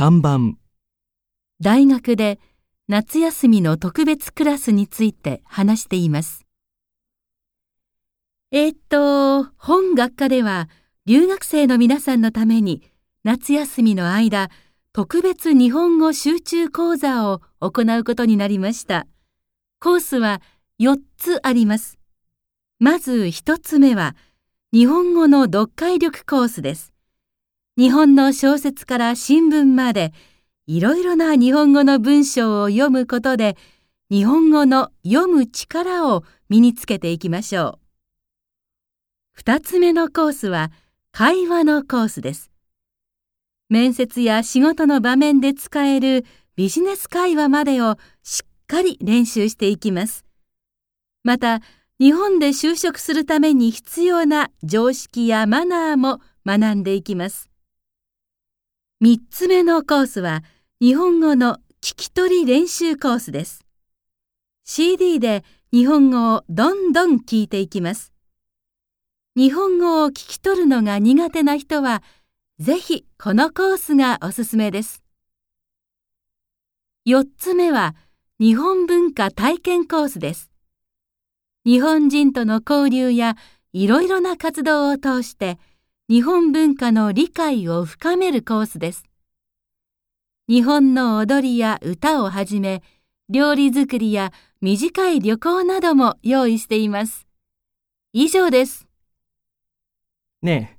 3番、大学で夏休みの特別クラスについて話しています。えーっと、本学科では留学生の皆さんのために夏休みの間、特別日本語集中講座を行うことになりました。コースは4つあります。まず1つ目は、日本語の読解力コースです。日本の小説から新聞まで、いろいろな日本語の文章を読むことで、日本語の読む力を身につけていきましょう。二つ目のコースは、会話のコースです。面接や仕事の場面で使えるビジネス会話までをしっかり練習していきます。また、日本で就職するために必要な常識やマナーも学んでいきます。三つ目のコースは、日本語の聞き取り練習コースです。CD で日本語をどんどん聞いていきます。日本語を聞き取るのが苦手な人は、ぜひこのコースがおすすめです。四つ目は、日本文化体験コースです。日本人との交流やいろいろな活動を通して、日本文化の理解を深めるコースです。日本の踊りや歌をはじめ、料理作りや短い旅行なども用意しています。以上です。ねえ、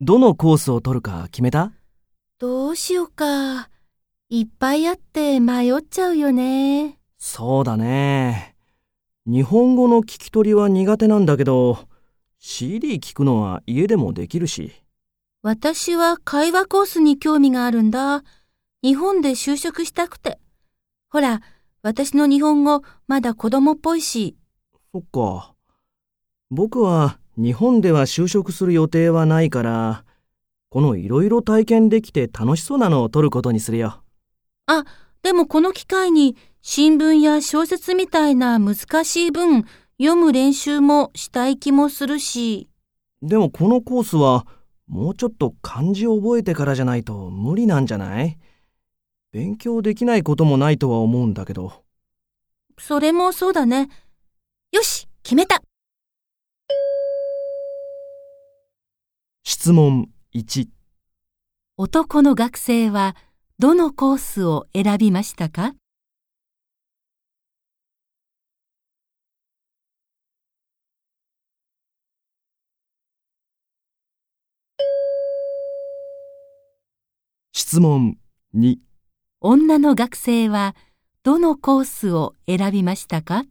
どのコースを取るか決めた？どうしようか。いっぱいあって迷っちゃうよね。そうだね。日本語の聞き取りは苦手なんだけど、CD 聞くのは家でもできるし。私は会話コースに興味があるんだ。日本で就職したくて。ほら、私の日本語まだ子供っぽいし。そっか。僕は日本では就職する予定はないから、このいろいろ体験できて楽しそうなのを取ることにするよ。あ、でもこの機会に新聞や小説みたいな難しい文読む練習もしたい気もするし。でもこのコースはもうちょっと漢字を覚えてからじゃないと無理なんじゃない？勉強できないこともないとは思うんだけど。それもそうだね。よし、決めた。質問1男の学生はどのコースを選びましたか？質問2女の学生はどのコースを選びましたか？